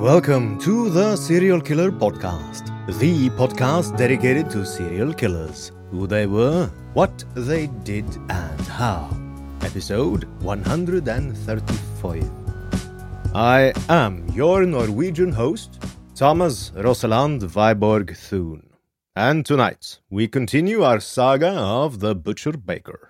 Welcome to the Serial Killer Podcast, the podcast dedicated to serial killers, who they were, what they did, and how. Episode 135. I am your Norwegian host, Thomas Rosaland Viborg Thun. And tonight, we continue our saga of the Butcher Baker.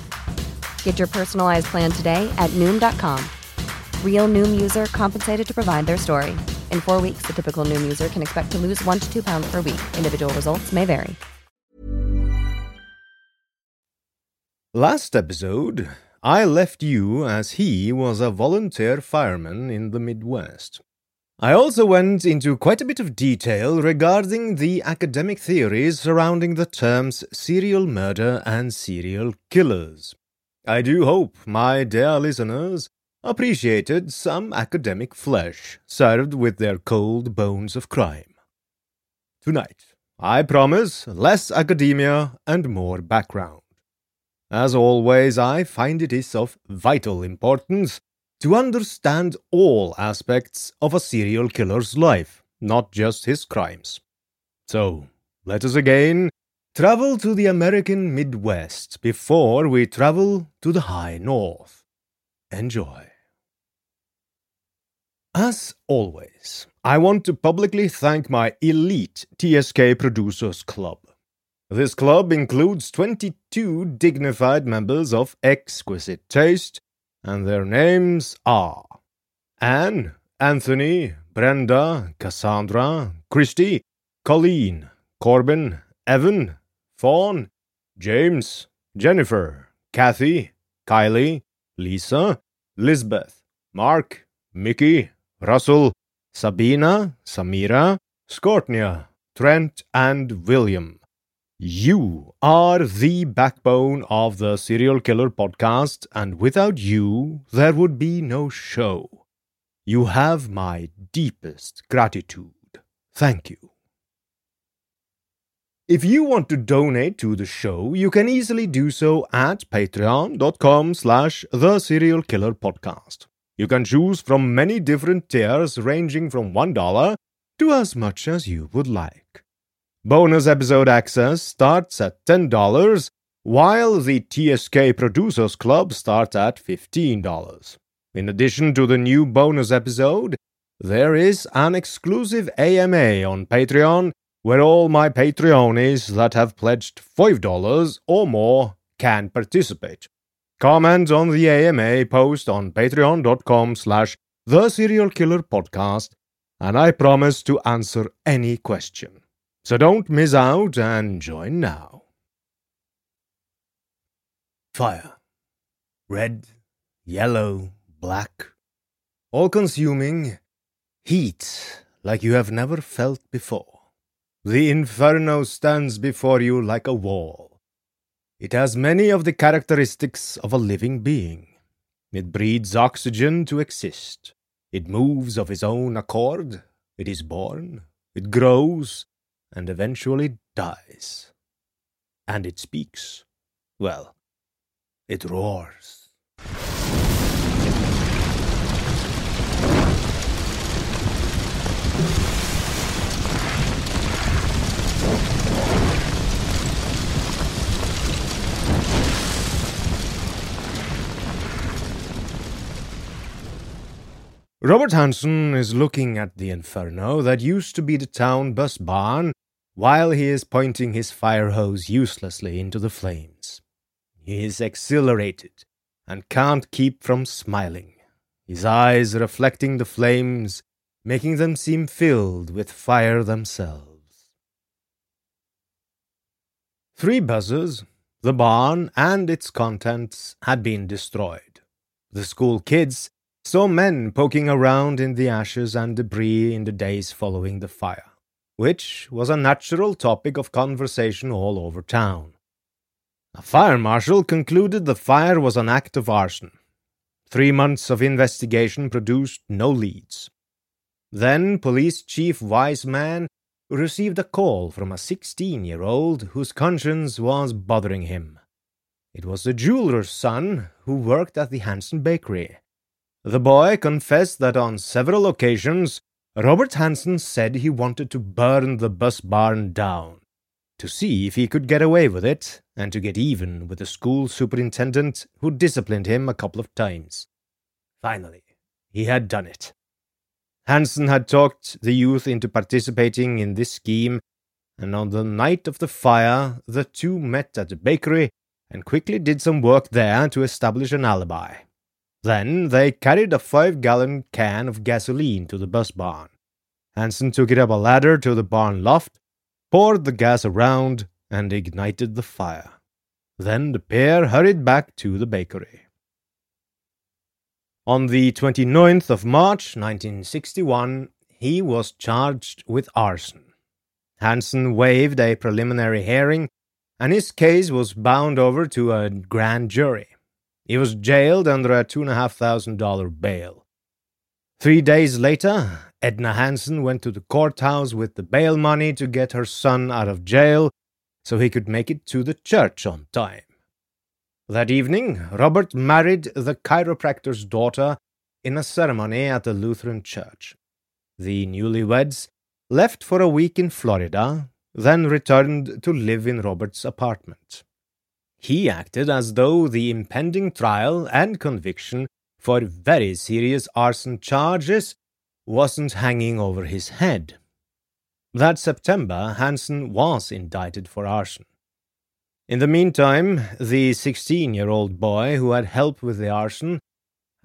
Get your personalized plan today at Noom.com. Real Noom user compensated to provide their story. In four weeks, the typical Noom user can expect to lose one to two pounds per week. Individual results may vary. Last episode, I left you as he was a volunteer fireman in the Midwest. I also went into quite a bit of detail regarding the academic theories surrounding the terms serial murder and serial killers. I do hope my dear listeners appreciated some academic flesh served with their cold bones of crime. Tonight, I promise less academia and more background. As always, I find it is of vital importance to understand all aspects of a serial killer's life, not just his crimes. So, let us again travel to the American Midwest before we travel to the High North. Enjoy. As always, I want to publicly thank my elite TSK Producers Club. This club includes 22 dignified members of exquisite taste, and their names are Anne, Anthony, Brenda, Cassandra, Christy, Colleen, Corbin, Evan, Fawn, James, Jennifer, Kathy, Kylie, Lisa, Lisbeth, Mark, Mickey, Russell, Sabina, Samira, Scortnia, Trent, and William. You are the backbone of the Serial Killer podcast, and without you, there would be no show. You have my deepest gratitude. Thank you. If you want to donate to the show, you can easily do so at patreon.com slash the serial killer podcast. You can choose from many different tiers ranging from $1 to as much as you would like. Bonus episode access starts at $10, while the TSK Producers Club starts at $15. In addition to the new bonus episode, there is an exclusive AMA on Patreon where all my Patreonies that have pledged $5 or more can participate. Comment on the AMA post on patreon.com slash the serial killer podcast, and I promise to answer any question. So don't miss out and join now. Fire. Red, yellow, black. All consuming. Heat like you have never felt before. The inferno stands before you like a wall. It has many of the characteristics of a living being. It breathes oxygen to exist. It moves of its own accord. It is born. It grows and eventually dies. And it speaks. Well, it roars. Robert Hansen is looking at the inferno that used to be the town bus barn while he is pointing his fire hose uselessly into the flames. He is exhilarated and can't keep from smiling, his eyes reflecting the flames, making them seem filled with fire themselves. Three buses, the barn, and its contents had been destroyed. The school kids saw men poking around in the ashes and debris in the days following the fire, which was a natural topic of conversation all over town. A fire marshal concluded the fire was an act of arson. Three months of investigation produced no leads. Then Police Chief Wiseman received a call from a 16 year old whose conscience was bothering him. It was the jeweler's son who worked at the Hansen bakery. The boy confessed that on several occasions Robert Hansen said he wanted to burn the bus barn down, to see if he could get away with it, and to get even with the school superintendent who disciplined him a couple of times. Finally, he had done it. Hansen had talked the youth into participating in this scheme, and on the night of the fire, the two met at the bakery and quickly did some work there to establish an alibi. Then they carried a five gallon can of gasoline to the bus barn. Hansen took it up a ladder to the barn loft, poured the gas around, and ignited the fire. Then the pair hurried back to the bakery. On the 29th of March 1961, he was charged with arson. Hansen waived a preliminary hearing, and his case was bound over to a grand jury. He was jailed under a $2,500 bail. Three days later, Edna Hansen went to the courthouse with the bail money to get her son out of jail so he could make it to the church on time. That evening, Robert married the chiropractor's daughter in a ceremony at the Lutheran church. The newlyweds left for a week in Florida, then returned to live in Robert's apartment. He acted as though the impending trial and conviction for very serious arson charges wasn't hanging over his head. That September, Hansen was indicted for arson. In the meantime, the 16 year old boy who had helped with the arson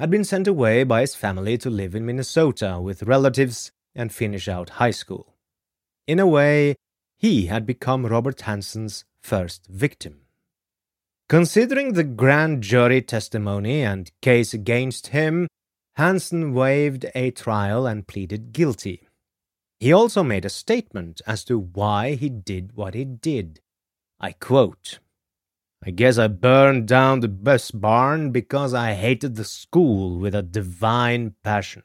had been sent away by his family to live in Minnesota with relatives and finish out high school. In a way, he had become Robert Hansen's first victim. Considering the grand jury testimony and case against him, Hansen waived a trial and pleaded guilty. He also made a statement as to why he did what he did. I quote, I guess I burned down the bus barn because I hated the school with a divine passion.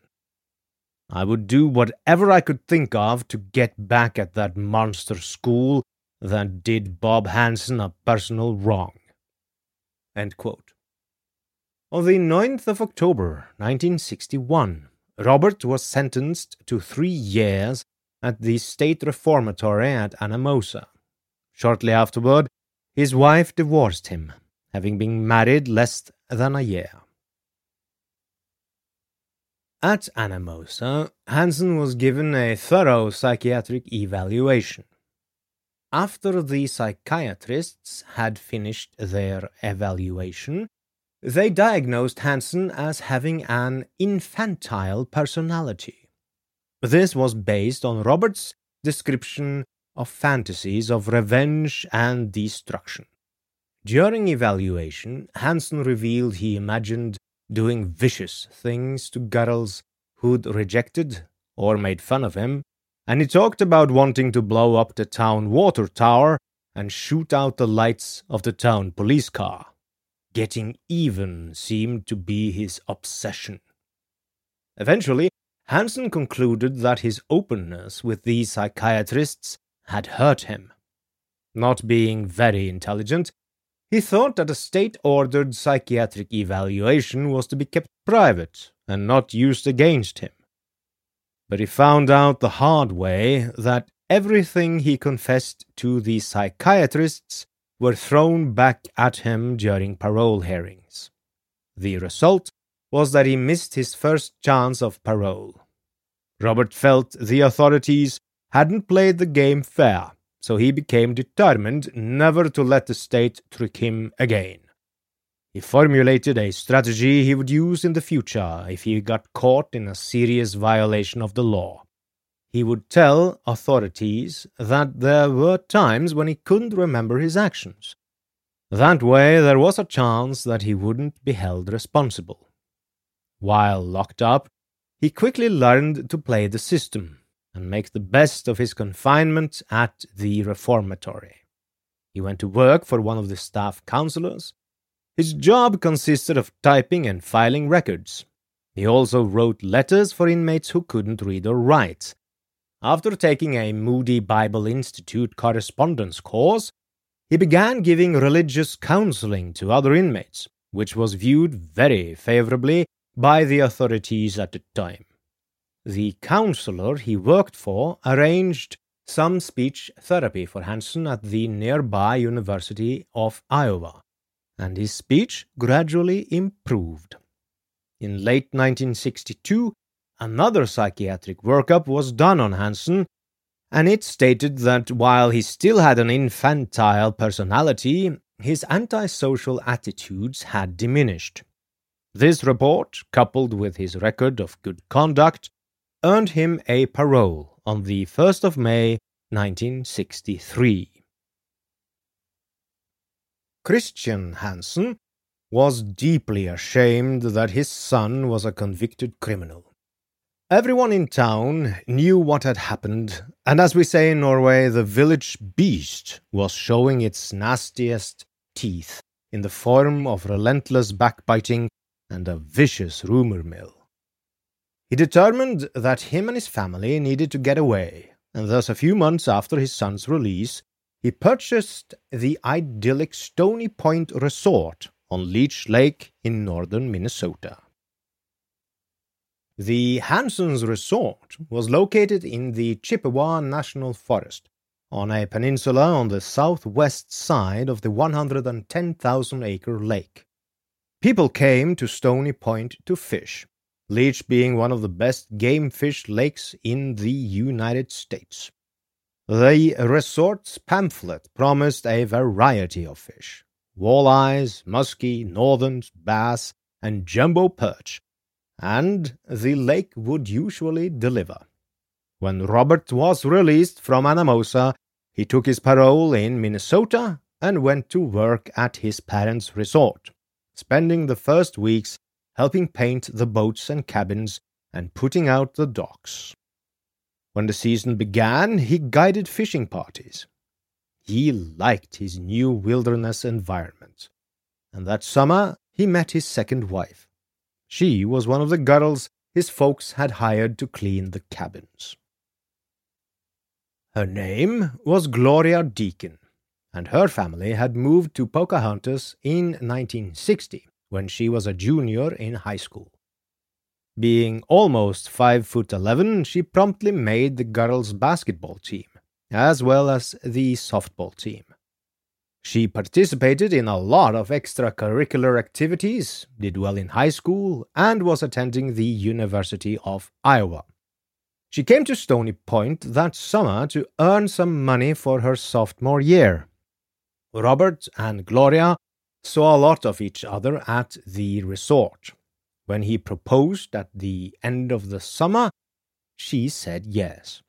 I would do whatever I could think of to get back at that monster school that did Bob Hansen a personal wrong. On the 9th of October 1961, Robert was sentenced to three years at the State Reformatory at Anamosa. Shortly afterward, his wife divorced him, having been married less than a year. At Anamosa, Hansen was given a thorough psychiatric evaluation. After the psychiatrists had finished their evaluation, they diagnosed Hansen as having an infantile personality. This was based on Robert's description of fantasies of revenge and destruction. During evaluation, Hansen revealed he imagined doing vicious things to girls who'd rejected or made fun of him, and he talked about wanting to blow up the town water tower and shoot out the lights of the town police car. Getting even seemed to be his obsession. Eventually, Hansen concluded that his openness with these psychiatrists had hurt him. Not being very intelligent, he thought that a state ordered psychiatric evaluation was to be kept private and not used against him. But he found out the hard way that everything he confessed to the psychiatrists were thrown back at him during parole hearings. The result was that he missed his first chance of parole. Robert felt the authorities hadn't played the game fair, so he became determined never to let the state trick him again. He formulated a strategy he would use in the future if he got caught in a serious violation of the law. He would tell authorities that there were times when he couldn't remember his actions. That way, there was a chance that he wouldn't be held responsible. While locked up, he quickly learned to play the system and make the best of his confinement at the reformatory. He went to work for one of the staff counselors. His job consisted of typing and filing records. He also wrote letters for inmates who couldn't read or write. After taking a Moody Bible Institute correspondence course, he began giving religious counseling to other inmates, which was viewed very favorably by the authorities at the time. The counselor he worked for arranged some speech therapy for Hansen at the nearby University of Iowa, and his speech gradually improved. In late 1962, another psychiatric workup was done on Hansen, and it stated that while he still had an infantile personality, his antisocial attitudes had diminished. This report, coupled with his record of good conduct, earned him a parole on the 1st of May 1963. Christian Hansen was deeply ashamed that his son was a convicted criminal. Everyone in town knew what had happened, and as we say in Norway, the village beast was showing its nastiest teeth in the form of relentless backbiting and a vicious rumor mill. He determined that him and his family needed to get away, and thus, a few months after his son's release, he purchased the idyllic Stony Point Resort on Leech Lake in northern Minnesota. The Hansens Resort was located in the Chippewa National Forest, on a peninsula on the southwest side of the 110,000 acre lake. People came to Stony Point to fish, Leech being one of the best game fish lakes in the United States. The resort's pamphlet promised a variety of fish walleyes, muskie, northerns, bass, and jumbo perch, and the lake would usually deliver. When Robert was released from Anamosa, he took his parole in Minnesota and went to work at his parents' resort, spending the first weeks helping paint the boats and cabins, and putting out the docks. When the season began, he guided fishing parties. He liked his new wilderness environment, and that summer he met his second wife. She was one of the girls his folks had hired to clean the cabins. Her name was Gloria Deacon, and her family had moved to Pocahontas in 1960 when she was a junior in high school. Being almost 5 foot 11, she promptly made the girls' basketball team, as well as the softball team. She participated in a lot of extracurricular activities, did well in high school, and was attending the University of Iowa. She came to Stony Point that summer to earn some money for her sophomore year. Robert and Gloria saw a lot of each other at the resort. When he proposed at the end of the summer, she said yes.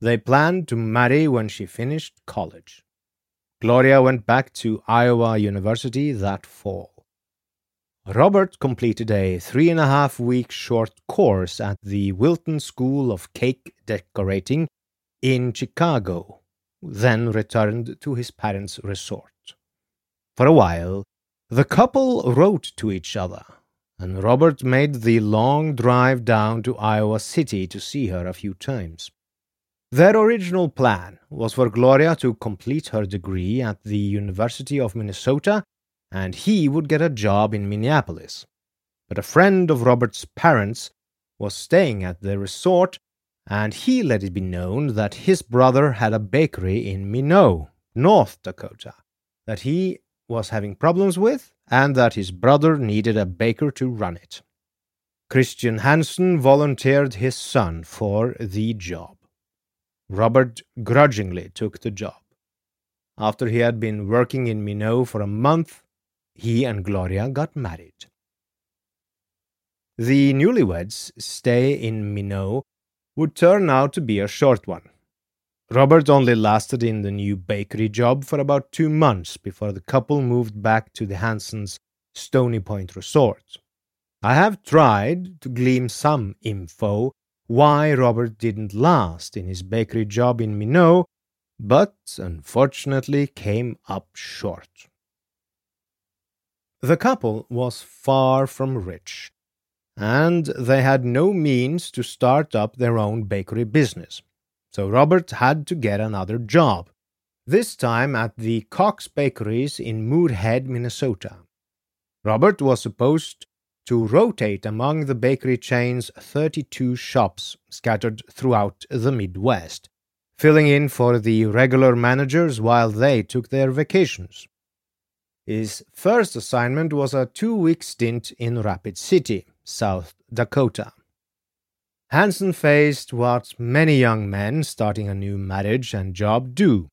They planned to marry when she finished college. Gloria went back to Iowa University that fall. Robert completed a three and a half week short course at the Wilton School of Cake Decorating in Chicago, then returned to his parents' resort. For a while, the couple wrote to each other, and Robert made the long drive down to Iowa City to see her a few times. Their original plan was for Gloria to complete her degree at the University of Minnesota and he would get a job in Minneapolis. But a friend of Robert's parents was staying at the resort and he let it be known that his brother had a bakery in Minot, North Dakota, that he was having problems with and that his brother needed a baker to run it. Christian Hansen volunteered his son for the job. Robert grudgingly took the job. After he had been working in Minot for a month, he and Gloria got married. The newlyweds' stay in Minot would turn out to be a short one. Robert only lasted in the new bakery job for about two months before the couple moved back to the Hansens' Stony Point resort. I have tried to glean some info why Robert didn't last in his bakery job in Minot, but unfortunately came up short. The couple was far from rich, and they had no means to start up their own bakery business, so Robert had to get another job, this time at the Cox Bakeries in Moorhead, Minnesota. Robert was supposed to rotate among the bakery chain's 32 shops scattered throughout the Midwest, filling in for the regular managers while they took their vacations. His first assignment was a two week stint in Rapid City, South Dakota. Hansen faced what many young men starting a new marriage and job do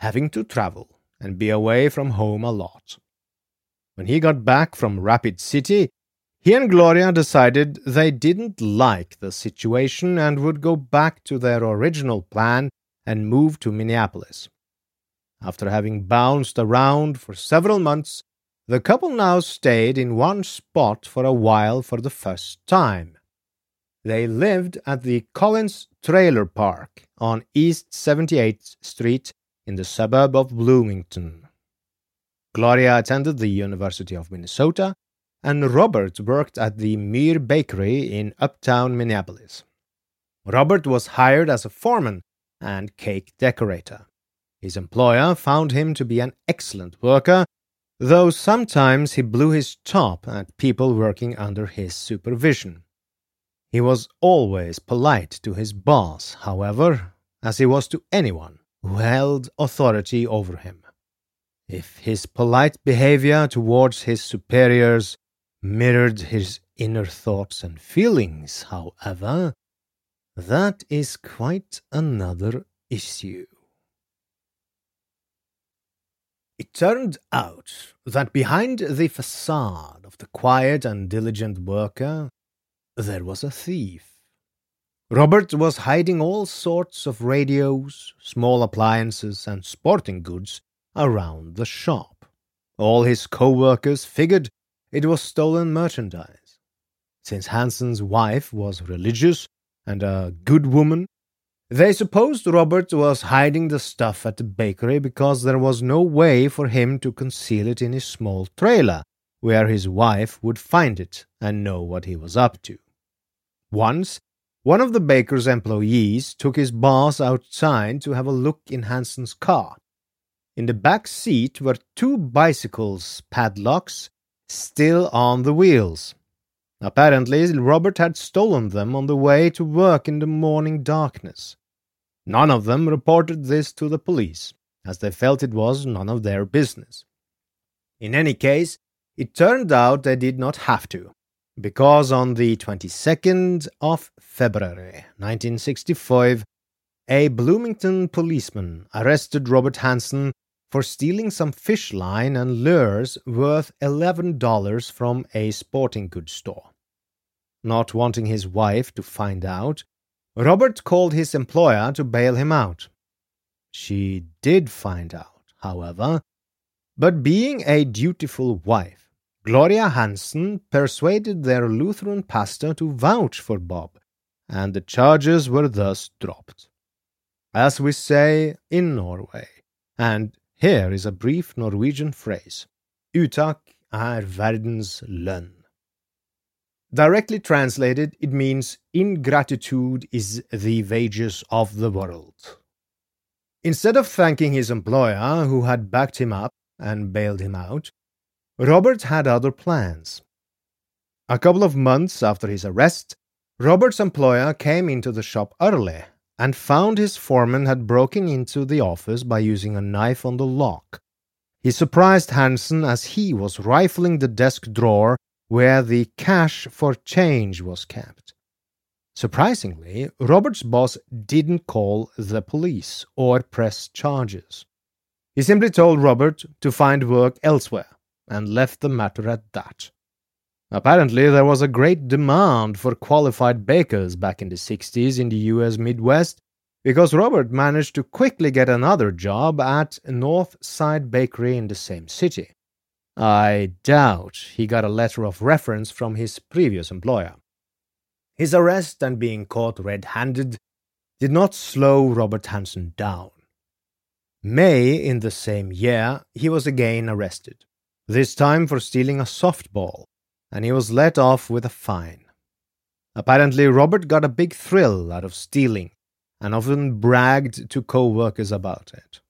having to travel and be away from home a lot. When he got back from Rapid City, he and Gloria decided they didn't like the situation and would go back to their original plan and move to Minneapolis. After having bounced around for several months, the couple now stayed in one spot for a while for the first time. They lived at the Collins Trailer Park on East 78th Street in the suburb of Bloomington. Gloria attended the University of Minnesota and Robert worked at the Mir Bakery in uptown Minneapolis. Robert was hired as a foreman and cake decorator. His employer found him to be an excellent worker, though sometimes he blew his top at people working under his supervision. He was always polite to his boss, however, as he was to anyone who held authority over him. If his polite behavior towards his superiors mirrored his inner thoughts and feelings, however, that is quite another issue. It turned out that behind the facade of the quiet and diligent worker, there was a thief. Robert was hiding all sorts of radios, small appliances, and sporting goods around the shop. All his co workers figured it was stolen merchandise. Since Hansen's wife was religious and a good woman, they supposed Robert was hiding the stuff at the bakery because there was no way for him to conceal it in his small trailer, where his wife would find it and know what he was up to. Once, one of the baker's employees took his boss outside to have a look in Hansen's car. In the back seat were two bicycles' padlocks still on the wheels. Apparently, Robert had stolen them on the way to work in the morning darkness. None of them reported this to the police, as they felt it was none of their business. In any case, it turned out they did not have to, because on the 22nd of February 1965, a Bloomington policeman arrested Robert Hansen for stealing some fish line and lures worth $11 from a sporting goods store. Not wanting his wife to find out, Robert called his employer to bail him out. She did find out, however, but being a dutiful wife, Gloria Hansen persuaded their Lutheran pastor to vouch for Bob, and the charges were thus dropped. As we say in Norway, and here is a brief Norwegian phrase Utak er verdens lønn. Directly translated, it means ingratitude is the wages of the world. Instead of thanking his employer, who had backed him up and bailed him out, Robert had other plans. A couple of months after his arrest, Robert's employer came into the shop early and found his foreman had broken into the office by using a knife on the lock. He surprised Hansen as he was rifling the desk drawer where the cash for change was kept. Surprisingly, Robert's boss didn't call the police or press charges. He simply told Robert to find work elsewhere and left the matter at that. Apparently, there was a great demand for qualified bakers back in the 60s in the US Midwest because Robert managed to quickly get another job at North Side Bakery in the same city. I doubt he got a letter of reference from his previous employer. His arrest and being caught red handed did not slow Robert Hansen down. May in the same year, he was again arrested, this time for stealing a softball, and he was let off with a fine. Apparently, Robert got a big thrill out of stealing and often bragged to co workers about it.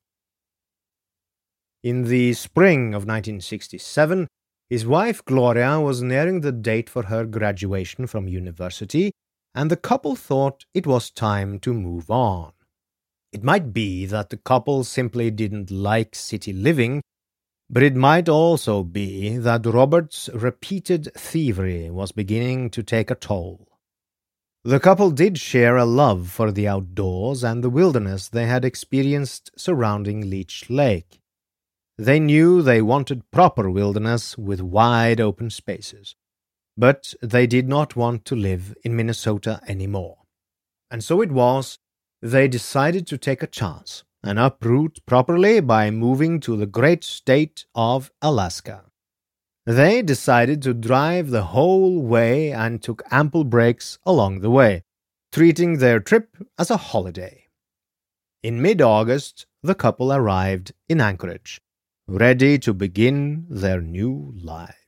In the spring of 1967, his wife Gloria was nearing the date for her graduation from university, and the couple thought it was time to move on. It might be that the couple simply didn't like city living, but it might also be that Robert's repeated thievery was beginning to take a toll. The couple did share a love for the outdoors and the wilderness they had experienced surrounding Leech Lake. They knew they wanted proper wilderness with wide open spaces. But they did not want to live in Minnesota anymore. And so it was they decided to take a chance and uproot properly by moving to the great state of Alaska. They decided to drive the whole way and took ample breaks along the way, treating their trip as a holiday. In mid August, the couple arrived in Anchorage, ready to begin their new lives.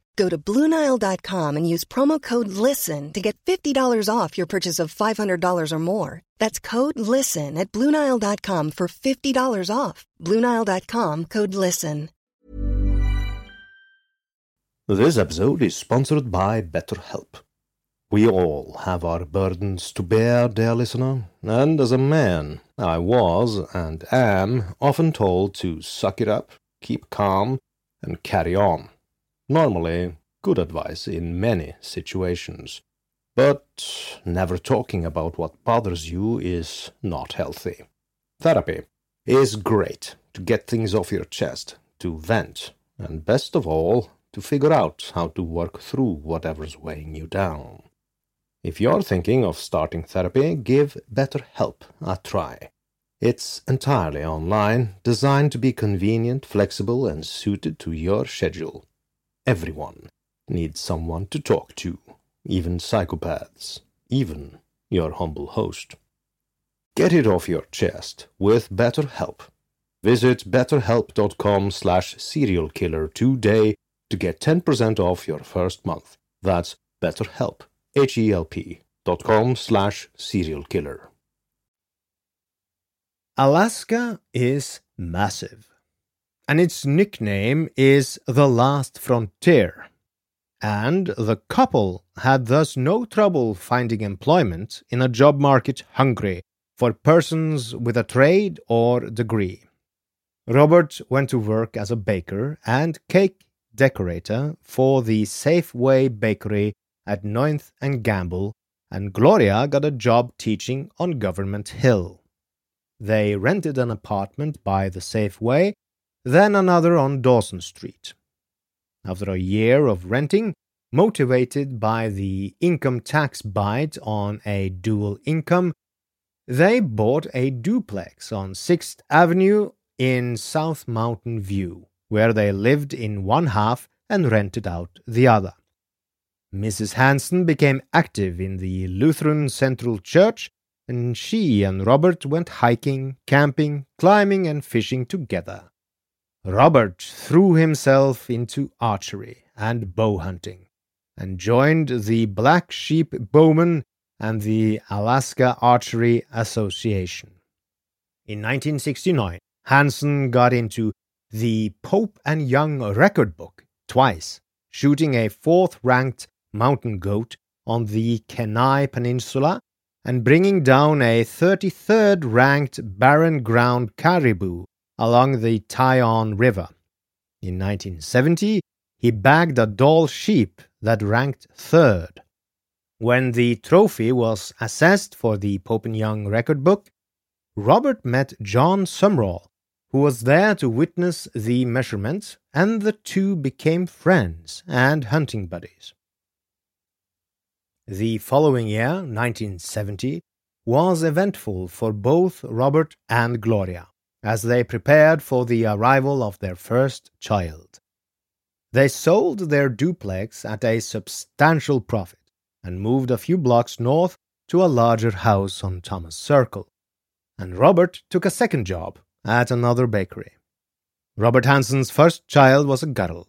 Go to Bluenile.com and use promo code LISTEN to get $50 off your purchase of $500 or more. That's code LISTEN at Bluenile.com for $50 off. Bluenile.com code LISTEN. This episode is sponsored by BetterHelp. We all have our burdens to bear, dear listener, and as a man, I was and am often told to suck it up, keep calm, and carry on. Normally, good advice in many situations. But never talking about what bothers you is not healthy. Therapy is great to get things off your chest, to vent, and best of all, to figure out how to work through whatever's weighing you down. If you're thinking of starting therapy, give BetterHelp a try. It's entirely online, designed to be convenient, flexible, and suited to your schedule. Everyone needs someone to talk to, even psychopaths, even your humble host. Get it off your chest with BetterHelp. Visit betterhelp.com slash serialkiller today to get 10% off your first month. That's BetterHelp, H-E-L-P dot com slash serialkiller. Alaska is massive, and its nickname is the Last Frontier. And the couple had thus no trouble finding employment in a job market hungry for persons with a trade or degree. Robert went to work as a baker and cake decorator for the Safeway Bakery at 9th and Gambell, and Gloria got a job teaching on Government Hill. They rented an apartment by the Safeway, then another on Dawson Street. After a year of renting, motivated by the income tax bite on a dual income, they bought a duplex on 6th Avenue in South Mountain View, where they lived in one half and rented out the other. Mrs. Hansen became active in the Lutheran Central Church, and she and Robert went hiking, camping, climbing, and fishing together. Robert threw himself into archery and bow hunting, and joined the Black Sheep Bowmen and the Alaska Archery Association. In 1969, Hansen got into the Pope and Young record book twice, shooting a fourth ranked mountain goat on the Kenai Peninsula and bringing down a 33rd ranked barren ground caribou along the Tyone River. In 1970, he bagged a Dall sheep that ranked third. When the trophy was assessed for the Pope and Young record book, Robert met John Sumrall, who was there to witness the measurements, and the two became friends and hunting buddies. The following year, 1970, was eventful for both Robert and Gloria as they prepared for the arrival of their first child. They sold their duplex at a substantial profit and moved a few blocks north to a larger house on Thomas Circle. And Robert took a second job at another bakery. Robert Hansen's first child was a girl,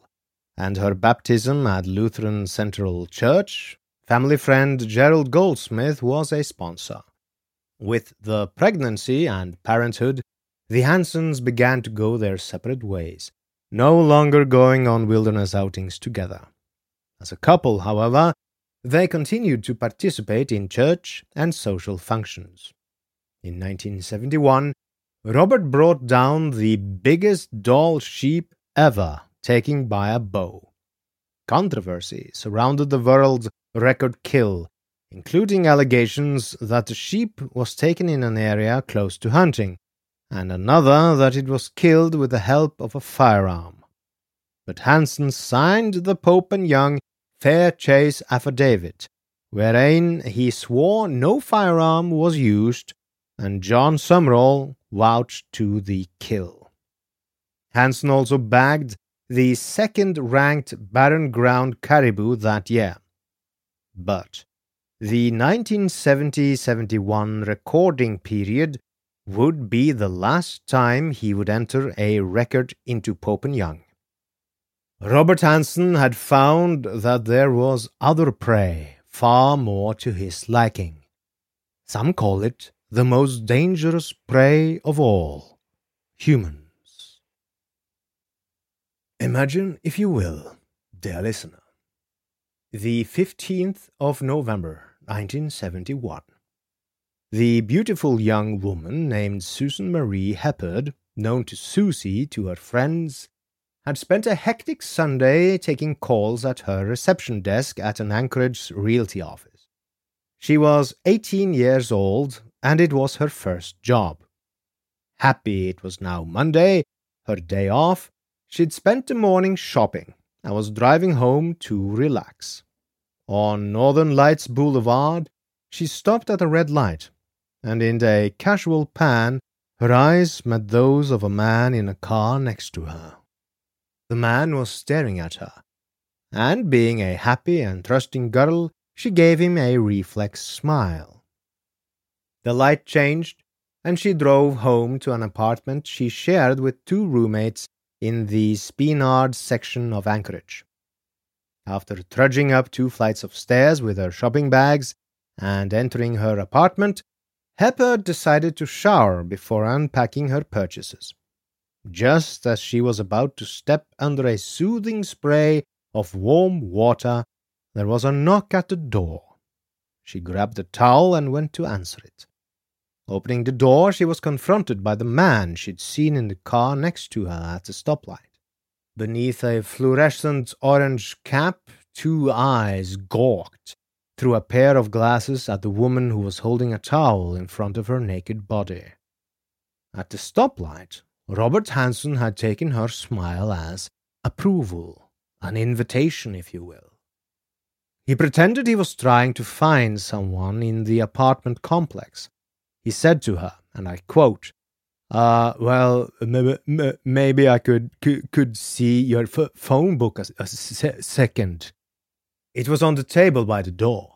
and her baptism at Lutheran Central Church, family friend Gerald Goldsmith was a sponsor. With the pregnancy and parenthood, the Hansens began to go their separate ways, no longer going on wilderness outings together. As a couple, however, they continued to participate in church and social functions. In 1971, Robert brought down the biggest Dall sheep ever taken by a bow. Controversy surrounded the world's record kill, including allegations that the sheep was taken in an area close to hunting, and another that it was killed with the help of a firearm. But Hansen signed the Pope and Young Fair Chase Affidavit, wherein he swore no firearm was used, and John Sumrall vouched to the kill. Hansen also bagged the second ranked Barren Ground caribou that year. But the 1970 71 recording period would be the last time he would enter a record into Pope and Young. Robert Hansen had found that there was other prey far more to his liking. Some call it the most dangerous prey of all humans. Imagine, if you will, dear listener, the 15th of November, 1971. The beautiful young woman named Susan Marie Heppard, known to Susie to her friends, had spent a hectic Sunday taking calls at her reception desk at an Anchorage realty office. She was 18 years old and it was her first job. Happy it was now Monday, her day off, she'd spent the morning shopping and was driving home to relax. On Northern Lights Boulevard, she stopped at a red light, and in a casual pan, her eyes met those of a man in a car next to her. The man was staring at her, and being a happy and trusting girl, she gave him a reflex smile. The light changed, and she drove home to an apartment she shared with two roommates in the Spenard section of Anchorage. After trudging up two flights of stairs with her shopping bags and entering her apartment, Hepburn decided to shower before unpacking her purchases. Just as she was about to step under a soothing spray of warm water, there was a knock at the door. She grabbed a towel and went to answer it. Opening the door, she was confronted by the man she'd seen in the car next to her at the stoplight. Beneath a fluorescent orange cap, two eyes gawked through a pair of glasses at the woman who was holding a towel in front of her naked body. At the stoplight, Robert Hansen had taken her smile as approval, an invitation, if you will. He pretended he was trying to find someone in the apartment complex. He said to her, and I quote, uh, well, maybe, maybe I could, could, see your phone book a, a se- second. It was on the table by the door,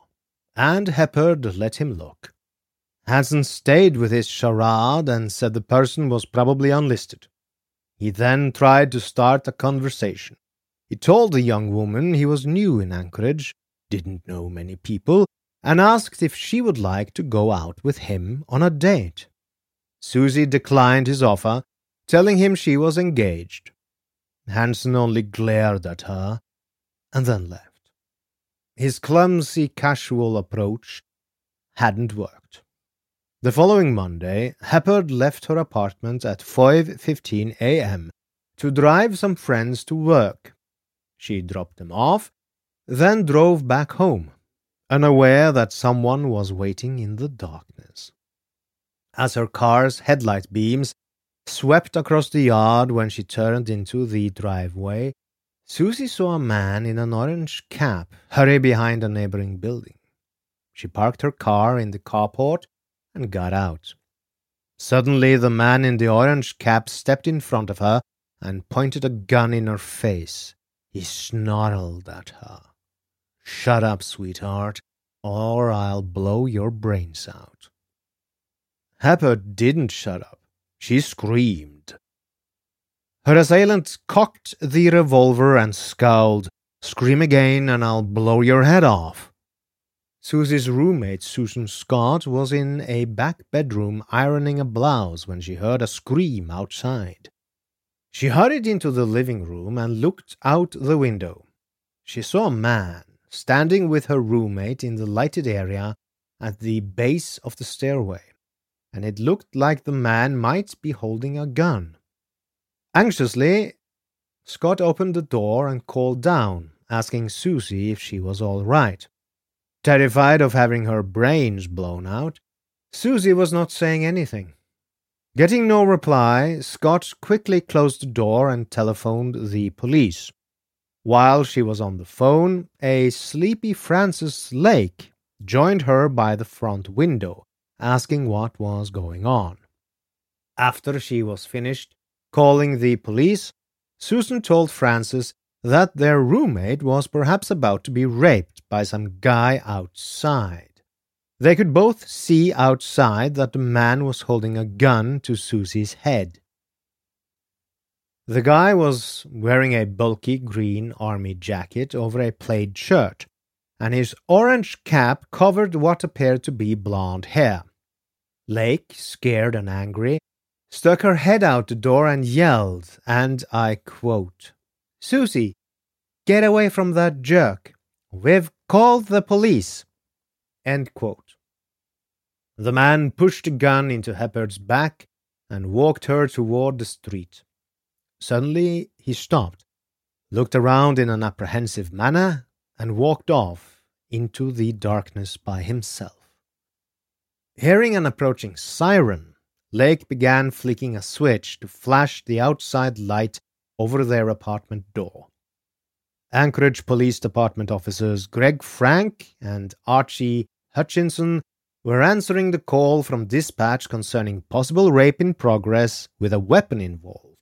and Hepburn let him look. Hansen stayed with his charade and said the person was probably unlisted. He then tried to start a conversation. He told the young woman he was new in Anchorage, didn't know many people, and asked if she would like to go out with him on a date. Susie declined his offer, telling him she was engaged. Hansen only glared at her and then left. His clumsy, casual approach hadn't worked. The following Monday, Hepburn left her apartment at 5:15 a.m. to drive some friends to work. She dropped them off, then drove back home, unaware that someone was waiting in the darkness. As her car's headlight beams swept across the yard when she turned into the driveway, Susie saw a man in an orange cap hurry behind a neighboring building. She parked her car in the carport and got out. Suddenly, the man in the orange cap stepped in front of her and pointed a gun in her face. He snarled at her. Shut up, sweetheart, or I'll blow your brains out. Hepburn didn't shut up. She screamed. Her assailant cocked the revolver and scowled. Scream again, and I'll blow your head off. Susie's roommate, Susan Scott, was in a back bedroom ironing a blouse when she heard a scream outside. She hurried into the living room and looked out the window. She saw a man standing with her roommate in the lighted area at the base of the stairway and it looked like the man might be holding a gun. Anxiously, Scott opened the door and called down, asking Susie if she was all right. Terrified of having her brains blown out, Susie was not saying anything. Getting no reply, Scott quickly closed the door and telephoned the police. While she was on the phone, a sleepy Francis Lake joined her by the front window asking what was going on. After she was finished calling the police, Susan told Francis that their roommate was perhaps about to be raped by some guy outside. They could both see outside that the man was holding a gun to Susie's head. The guy was wearing a bulky green army jacket over a plaid shirt, and his orange cap covered what appeared to be blonde hair. Lake, scared and angry, stuck her head out the door and yelled, and I quote, Susie, get away from that jerk. We've called the police. End quote. The man pushed a gun into Hepburn's back and walked her toward the street. Suddenly he stopped, looked around in an apprehensive manner, and walked off into the darkness by himself. Hearing an approaching siren, Lake began flicking a switch to flash the outside light over their apartment door. Anchorage Police Department officers Greg Frank and Archie Hutchinson were answering the call from dispatch concerning possible rape in progress with a weapon involved.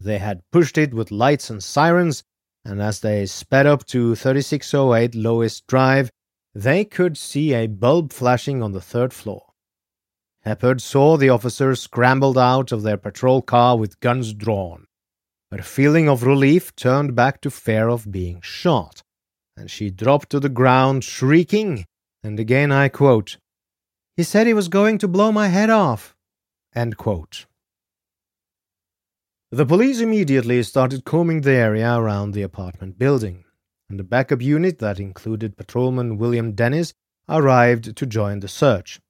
They had pushed it with lights and sirens, and as they sped up to 3608 Lois Drive, they could see a bulb flashing on the third floor. Heppard saw the officers scrambled out of their patrol car with guns drawn. Her feeling of relief turned back to fear of being shot, and she dropped to the ground shrieking, and again I quote, He said he was going to blow my head off. The police immediately started combing the area around the apartment building, and a backup unit that included patrolman William Dennis arrived to join the search.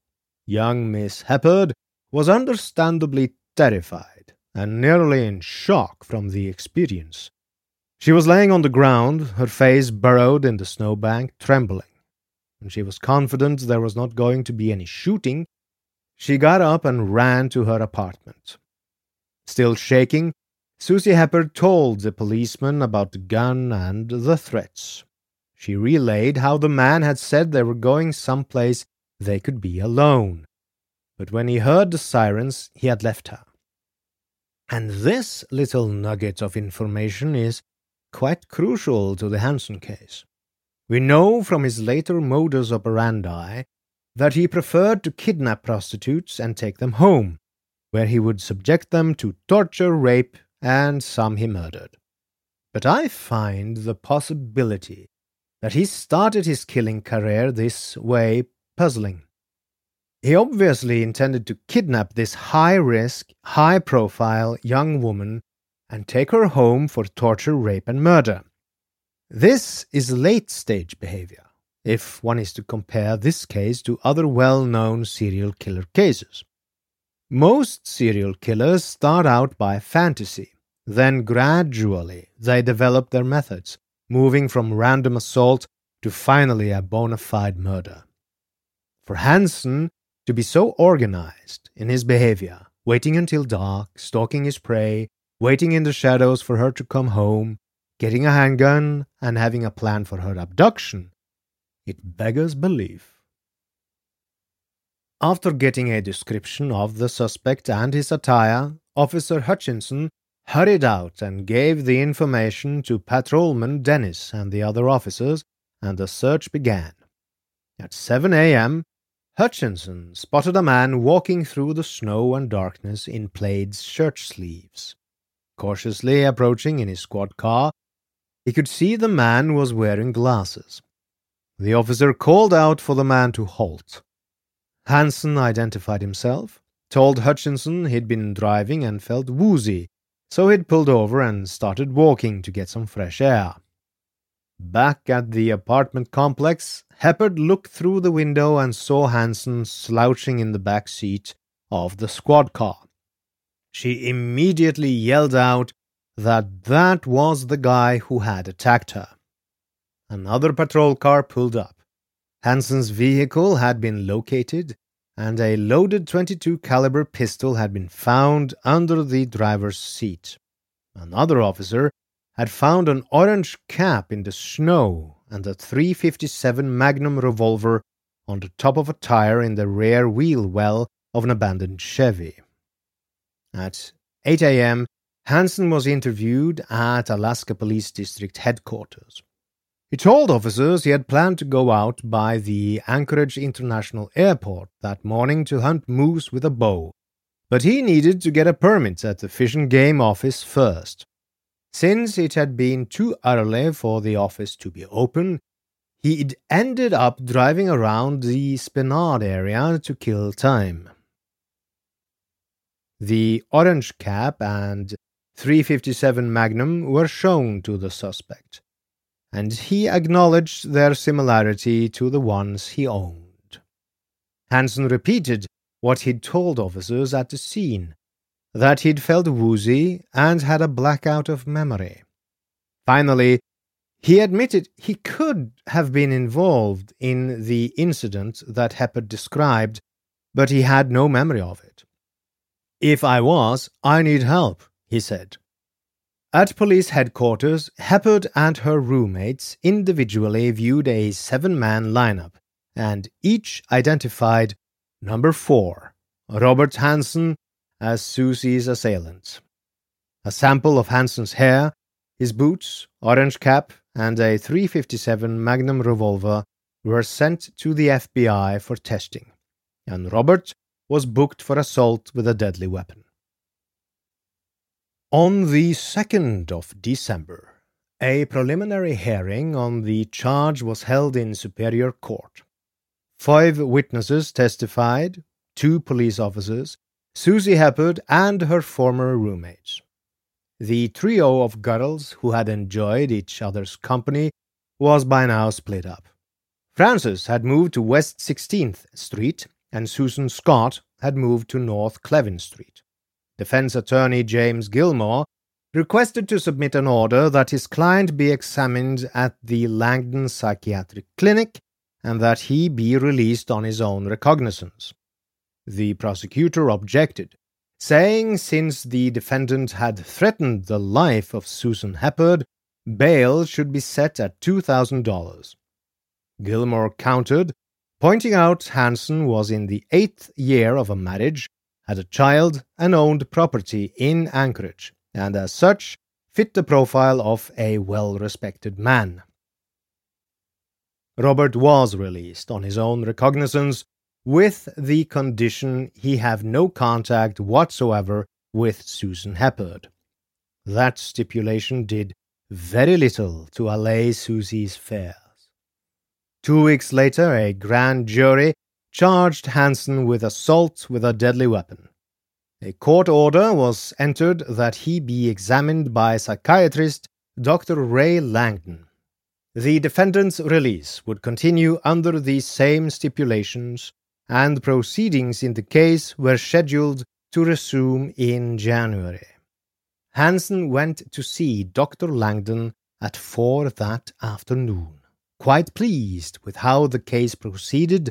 Young Miss Heppard was understandably terrified and nearly in shock from the experience. She was laying on the ground, her face burrowed in the snowbank, trembling. When she was confident there was not going to be any shooting, she got up and ran to her apartment. Still shaking, Susie Heppard told the policeman about the gun and the threats. She relayed how the man had said they were going someplace they could be alone. But when he heard the sirens, he had left her. And this little nugget of information is quite crucial to the Hansen case. We know from his later modus operandi that he preferred to kidnap prostitutes and take them home, where he would subject them to torture, rape, and some he murdered. But I find the possibility that he started his killing career this way puzzling. He obviously intended to kidnap this high risk, high profile young woman and take her home for torture, rape, and murder. This is late stage behavior, if one is to compare this case to other well known serial killer cases. Most serial killers start out by fantasy, then gradually they develop their methods, moving from random assault to finally a bona fide murder. For Hansen to be so organized in his behavior, waiting until dark, stalking his prey, waiting in the shadows for her to come home, getting a handgun, and having a plan for her abduction, it beggars belief. After getting a description of the suspect and his attire, Officer Hutchinson hurried out and gave the information to Patrolman Dennis and the other officers, and the search began. At 7 a.m., Hutchinson spotted a man walking through the snow and darkness in plaid shirt sleeves. Cautiously approaching in his squad car, he could see the man was wearing glasses. The officer called out for the man to halt. Hansen identified himself, told Hutchinson he'd been driving and felt woozy, so he'd pulled over and started walking to get some fresh air. Back at the apartment complex, Heppard looked through the window and saw Hansen slouching in the back seat of the squad car. She immediately yelled out that that was the guy who had attacked her. Another patrol car pulled up. Hansen's vehicle had been located and a loaded 22 caliber pistol had been found under the driver's seat. Another officer had found an orange cap in the snow and a 357 Magnum revolver on the top of a tire in the rear wheel well of an abandoned Chevy. At 8 a.m., Hansen was interviewed at Alaska Police District headquarters. He told officers he had planned to go out by the Anchorage International Airport that morning to hunt moose with a bow, but he needed to get a permit at the Fish and Game office first. Since it had been too early for the office to be open, he'd ended up driving around the Spenard area to kill time. The orange cap and 357 Magnum were shown to the suspect, and he acknowledged their similarity to the ones he owned. Hansen repeated what he'd told officers at the scene that he'd felt woozy and had a blackout of memory. Finally, he admitted he could have been involved in the incident that Heppard described, but he had no memory of it. If I was, I need help, he said. At police headquarters, Heppard and her roommates individually viewed a seven man lineup, and each identified number four, Robert Hansen, as Susie's assailant. A sample of Hansen's hair, his boots, orange cap, and a 357 Magnum revolver were sent to the FBI for testing, and Robert was booked for assault with a deadly weapon. On the 2nd of December, a preliminary hearing on the charge was held in Superior Court. Five witnesses testified, two police officers, Susie Heppard, and her former roommates. The trio of girls who had enjoyed each other's company was by now split up. Frances had moved to West 16th Street, and Susan Scott had moved to North Klevin Street defense attorney James Gilmore, requested to submit an order that his client be examined at the Langdon Psychiatric Clinic and that he be released on his own recognizance. The prosecutor objected, saying since the defendant had threatened the life of Susan Heppard, bail should be set at $2,000. Gilmore countered, pointing out Hansen was in the eighth year of a marriage had a child and owned property in Anchorage, and as such fit the profile of a well respected man. Robert was released on his own recognizance with the condition he have no contact whatsoever with Susan Heppard. That stipulation did very little to allay Susie's fears. Two weeks later, a grand jury charged Hansen with assault with a deadly weapon. A court order was entered that he be examined by psychiatrist Dr. Ray Langdon. The defendant's release would continue under the same stipulations, and proceedings in the case were scheduled to resume in January. Hansen went to see Dr. Langdon at four that afternoon, quite pleased with how the case proceeded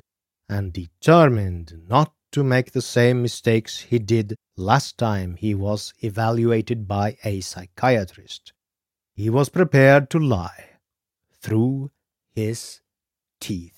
and determined not to make the same mistakes he did last time he was evaluated by a psychiatrist. He was prepared to lie through his teeth.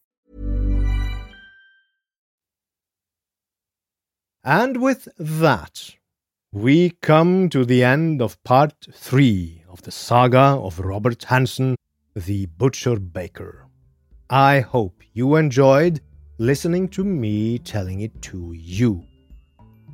And with that, we come to the end of part 3 of the saga of Robert Hansen the Butcher Baker. I hope you enjoyed listening to me telling it to you.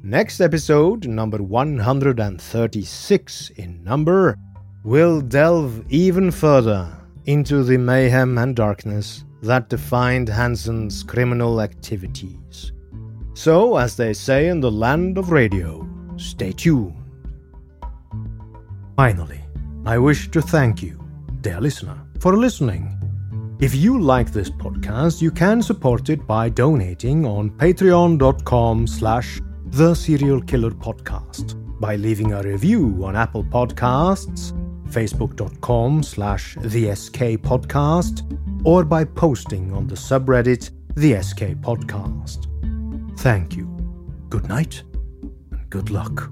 Next episode, number 136 in number, will delve even further into the mayhem and darkness that defined Hansen's criminal activities. So, as they say in the land of radio, stay tuned. Finally, I wish to thank you, dear listener for listening. If you like this podcast, you can support it by donating on patreon.com slash the serial killer podcast, by leaving a review on Apple Podcasts, facebook.com slash the SK podcast, or by posting on the subreddit the SK podcast. Thank you. Good night and good luck.